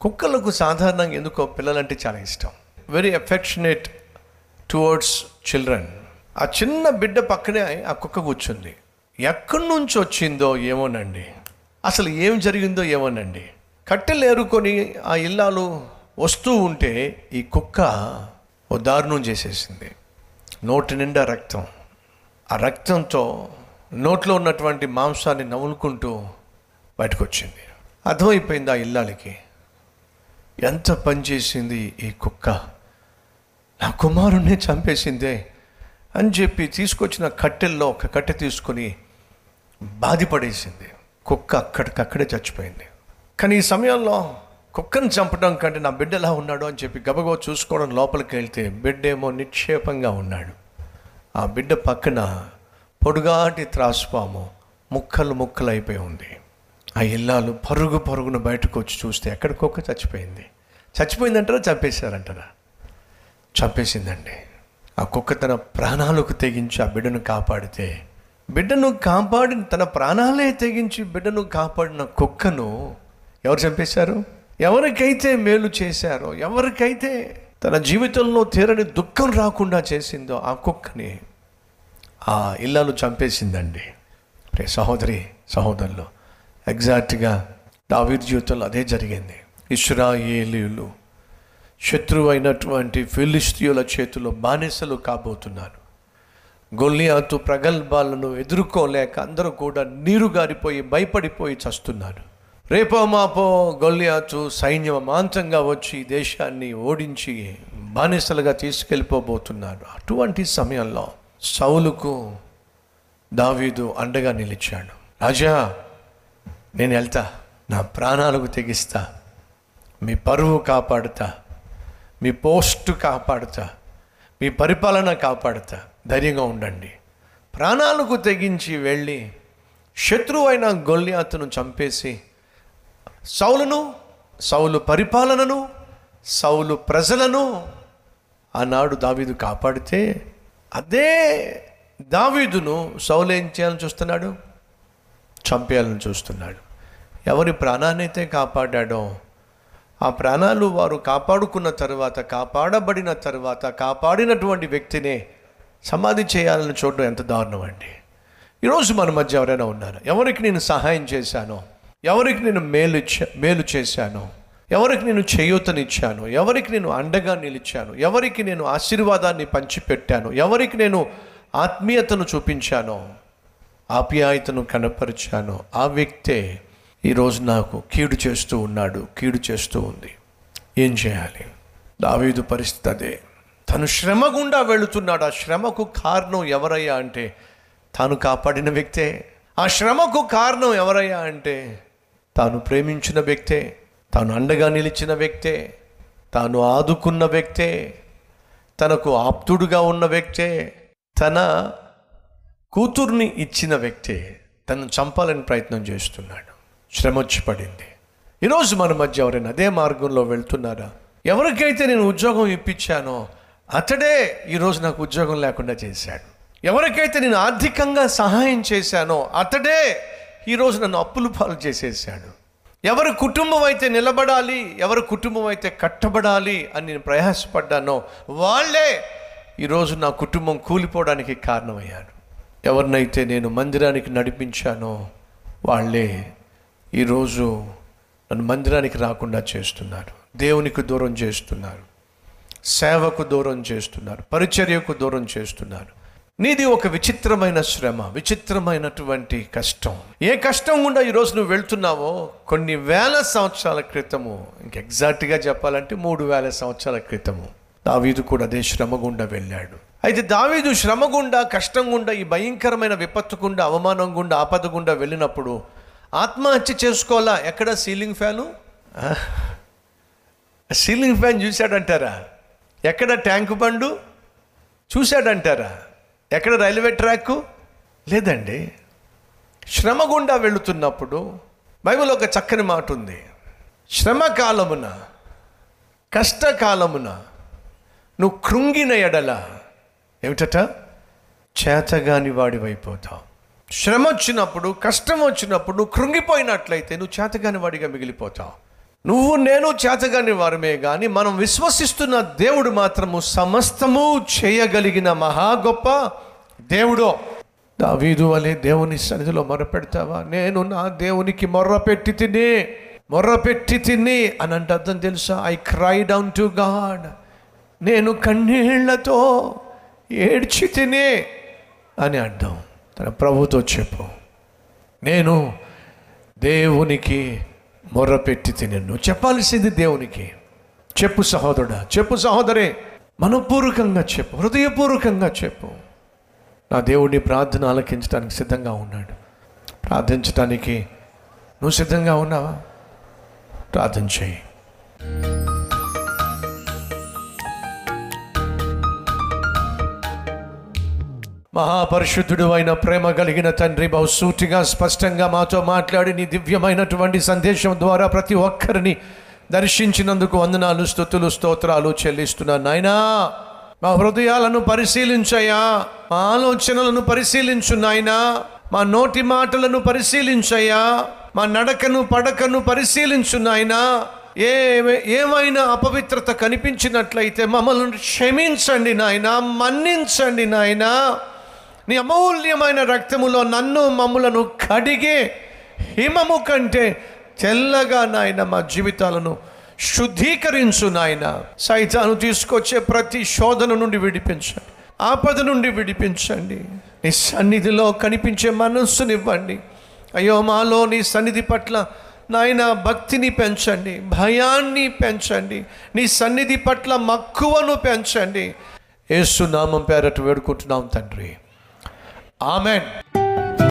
కుక్కలకు సాధారణంగా ఎందుకో పిల్లలంటే చాలా ఇష్టం. వెరీ ఎఫెక్షనేట్ టువర్డ్స్ చిల్డ్రన్ ఆ చిన్న బిడ్డ పక్కనే ఆ కుక్క కూర్చుంది. ఎక్కడి నుంచి వచ్చిందో ఏమోనండి. అసలు ఏం జరిగిందో ఏమోనండి. కట్టెలు ఏరుకొని ఆ ఇల్లాలు వస్తూ ఉంటే ఈ కుక్క ఓ దారుణం చేసేసింది. నోటి నిండా రక్తం. ఆ రక్తంతో నోట్లో ఉన్నటువంటి మాంసాన్ని నవ్వులుకుంటూ బయటకు వచ్చింది అర్థమైపోయింది ఆ ఇల్లాలకి? ఎంత పని చేసింది ఈ కుక్క? నా కుమారుణ్ణి చంపేసిందే అని చెప్పి తీసుకొచ్చిన కట్టెల్లో ఒక కట్టె తీసుకొని బాధిపడేసింది. కుక్క అక్కడికక్కడే చచ్చిపోయింది. కానీ ఈ సమయంలో కుక్కను చంపడం కంటే నా బిడ్డ ఎలా ఉన్నాడు అని చెప్పి గబగబా చూసుకోవడం లోపలికి వెళ్తే బిడ్డేమో నిక్షేపంగా ఉన్నాడు. ఆ బిడ్డ పక్కన పొడుగాటి త్రాసుపాము ముక్కలు ముక్కలు అయిపోయి ఉంది. ఆ ఇల్లాలు పరుగు పరుగున బయటకు వచ్చి చూస్తే ఎక్కడికొక్క చచ్చిపోయింది. చచ్చిపోయిందంటారా? చంపేశారంటారా? చంపేసిందండి. ఆ కుక్క తన ప్రాణాలకు తెగించి ఆ బిడ్డను కాపాడితే బిడ్డను కాపాడి తన ప్రాణాలే తెగించి బిడ్డను కాపాడిన కుక్కను ఎవరు చంపేశారు? ఎవరికైతే మేలు చేశారో ఎవరికైతే తన జీవితంలో తీరని దుఃఖం రాకుండా చేసిందో ఆ కుక్కని ఆ ఇల్లాలు చంపేసిందండి. రే సహోదరి సహోదరులు ఎగ్జాక్ట్గా దావీర్ జీవితంలో అదే జరిగింది. ఇస్రాయేలీలు శత్రువైనటువంటి ఫిలిస్తీయుల చేతిలో బానిసలు కాబోతున్నారు. గొల్లియాతు ప్రగల్భాలను ఎదుర్కోలేక అందరూ కూడా నీరు గారిపోయి భయపడిపోయి చస్తున్నారు. రేపో మాపో గొల్లియాతు సైన్యం మాంతంగా వచ్చి దేశాన్ని ఓడించి బానిసలుగా తీసుకెళ్ళిపోబోతున్నారు. అటువంటి సమయంలో సౌలుకు దావీదు అండగా నిలిచాడు. రాజా నేను వెళ్తా. నా ప్రాణాలకు తెగిస్తా. మీ పరువు కాపాడుతా. మీ పోస్టు కాపాడుతా. మీ పరిపాలన కాపాడుతా. ధైర్యంగా ఉండండి. ప్రాణాలకు తెగించి వెళ్ళి శత్రువు అయిన గొల్లియాతును చంపేసి సౌలును సౌలు పరిపాలనను సౌలు ప్రజలను ఆనాడు దావీదు కాపాడితే అదే దావీదును సౌలు ఏం చేయాలని చూస్తున్నాడు? చంపేయాలని చూస్తున్నాడు. ఎవరి ప్రాణాన్నైతే కాపాడాడో ఆ ప్రాణాలు వారు కాపాడుకున్న తర్వాత కాపాడబడిన తర్వాత కాపాడినటువంటి వ్యక్తినే సమాధి చేయాలని చూడడం ఎంత దారుణం అండి. ఈరోజు మన మధ్య ఎవరైనా ఉన్నారు? ఎవరికి నేను సహాయం చేశానో? ఎవరికి నేను మేలు ఇచ్చా మేలు చేశానో? ఎవరికి నేను చేయూతనిచ్చాను? ఎవరికి నేను అండగా నిలిచాను? ఎవరికి నేను ఆశీర్వాదాన్ని పంచిపెట్టాను? ఎవరికి నేను ఆత్మీయతను చూపించానో? ఆప్యాయతను కనపరిచానో. ఆ వ్యక్తే ఈరోజు నాకు కీడు చేస్తూ ఉన్నాడు కీడు చేస్తూ ఉంది. ఏం చేయాలి? దావీదు పరిస్థితి అదే. తను శ్రమ గుండా వెళుతున్నాడు. ఆ శ్రమకు కారణం ఎవరయ్యా అంటే తాను కాపాడిన వ్యక్తే. ఆ శ్రమకు కారణం ఎవరయ్యా అంటే తాను ప్రేమించిన వ్యక్తే తాను అండగా నిలిచిన వ్యక్తే తాను ఆదుకున్న వ్యక్తే తనకు ఆప్తుడుగా ఉన్న వ్యక్తే తన కూతుర్ని ఇచ్చిన వ్యక్తి తను చంపాలని ప్రయత్నం చేస్తున్నాడు. శ్రమ వచ్చి పడింది. ఈరోజు మన మధ్య ఎవరైనా అదే మార్గంలో వెళ్తున్నారా? ఎవరికైతే నేను ఉద్యోగం ఇప్పించానో అతడే ఈరోజు నాకు ఉద్యోగం లేకుండా చేశాడు. ఎవరికైతే నేను ఆర్థికంగా సహాయం చేశానో అతడే ఈరోజు నన్ను అప్పులు పాలు చేసేసాడు. ఎవరి కుటుంబం అయితే నిలబడాలి ఎవరి కుటుంబం అయితే కట్టబడాలి అని నేను ప్రయాసపడ్డానో వాళ్ళే ఈరోజు నా కుటుంబం కూలిపోవడానికి కారణమయ్యారు. ఎవరినైతే నేను మందిరానికి నడిపించానో వాళ్ళే ఈరోజు నన్ను మందిరానికి రాకుండా చేస్తున్నారు. దేవునికి దూరం చేస్తున్నారు. సేవకు దూరం చేస్తున్నారు. పరిచర్యకు దూరం చేస్తున్నారు. నీది ఒక విచిత్రమైన శ్రమ విచిత్రమైనటువంటి కష్టం. ఏ కష్టం గుండా ఈరోజు నువ్వు వెళ్తున్నావో కొన్ని వేల సంవత్సరాల క్రితము ఇంక ఎగ్జాక్ట్గా చెప్పాలంటే మూడు వేల సంవత్సరాల క్రితము దావీదు కూడా అదే శ్రమ గుండా వెళ్ళాడు. అయితే దావీదు శ్రమ గుండా కష్టం గుండా ఈ భయంకరమైన విపత్తు గుండా అవమానం గుండా ఆపద గుండా వెళ్ళినప్పుడు ఆత్మహత్య చేసుకోవాలా? ఎక్కడ సీలింగ్ ఫ్యాను? సీలింగ్ ఫ్యాన్ చూశాడంటారా? ఎక్కడ ట్యాంకు బండు? చూశాడంటారా? ఎక్కడ రైల్వే ట్రాక్? లేదండి. శ్రమ గుండా వెళుతున్నప్పుడు బైబిల్ ఒక చక్కని మాట ఉంది. శ్రమ కాలమున కష్టకాలమున నువ్వు కృంగిన ఎడల ఏమిటట? చేతగాని వాడివైపోతావు శ్రమ వచ్చినప్పుడు కష్టం వచ్చినప్పుడు నువ్వు కృంగిపోయినట్లయితే నువ్వు చేతగాని వాడిగా మిగిలిపోతావు. నువ్వు నేను చేతగాని వారమే కానీ మనం విశ్వసిస్తున్న దేవుడు మాత్రము సమస్తము చేయగలిగిన మహా గొప్ప దేవుడో. దావీదు వలె దేవుని సన్నిధిలో మొరపెడతావా? నేను నా దేవునికి మొర్రపెట్టి తిని మొర్రపెట్టి తిని అని అంటే అర్థం తెలుసా? I cry down to God నేను కన్నీళ్ళతో ఏడ్చి తినే అని అర్థం. తన ప్రభుతో చెప్పు. నేను దేవునికి మొర్రపెట్టి తినను. చెప్పాల్సింది దేవునికి. చెప్పు సహోదరుడా చెప్పు సహోదరే మనపూర్వకంగా చెప్పు హృదయపూర్వకంగా చెప్పు. నా దేవుడిని ప్రార్థన ఆలకించడానికి సిద్ధంగా ఉన్నాడు. ప్రార్థించడానికి నువ్వు సిద్ధంగా ఉన్నావా? ప్రార్థన చేయి. మహాపరిశుద్ధుడు అయిన ప్రేమ కలిగిన తండ్రి బహుసూటిగా స్పష్టంగా మాతో మాట్లాడి నీ దివ్యమైనటువంటి సందేశం ద్వారా ప్రతి ఒక్కరిని దర్శించినందుకు వందనాలు స్థుతులు స్తోత్రాలు చెల్లిస్తున్నాను. నాయనా మా హృదయాలను పరిశీలించయా మా ఆలోచనలను పరిశీలించు నాయనా. మా నోటి మాటలను పరిశీలించయా మా నడకను పడకను పరిశీలించు నాయనా. ఏ ఏమైనా అపవిత్రత కనిపించినట్లయితే మమ్మల్ని క్షమించండి నాయనా మన్నించండి నాయనా. నీ అమూల్యమైన రక్తములో నన్ను మమ్ములను కడిగే హిమము కంటే తెల్లగా నాయన మా జీవితాలను శుద్ధీకరించు నాయన. సైతాను తీసుకొచ్చే ప్రతి శోధన నుండి విడిపించండి. ఆపద నుండి విడిపించండి. నీ సన్నిధిలో కనిపించే మనస్సునివ్వండి. అయ్యో మాలో నీ సన్నిధి పట్ల నాయన భక్తిని పెంచండి భయాన్ని పెంచండి. నీ సన్నిధి పట్ల మక్కువను పెంచండి. ఏసునామం నామం పేరట వేడుకుంటున్నాం తండ్రి. Amen.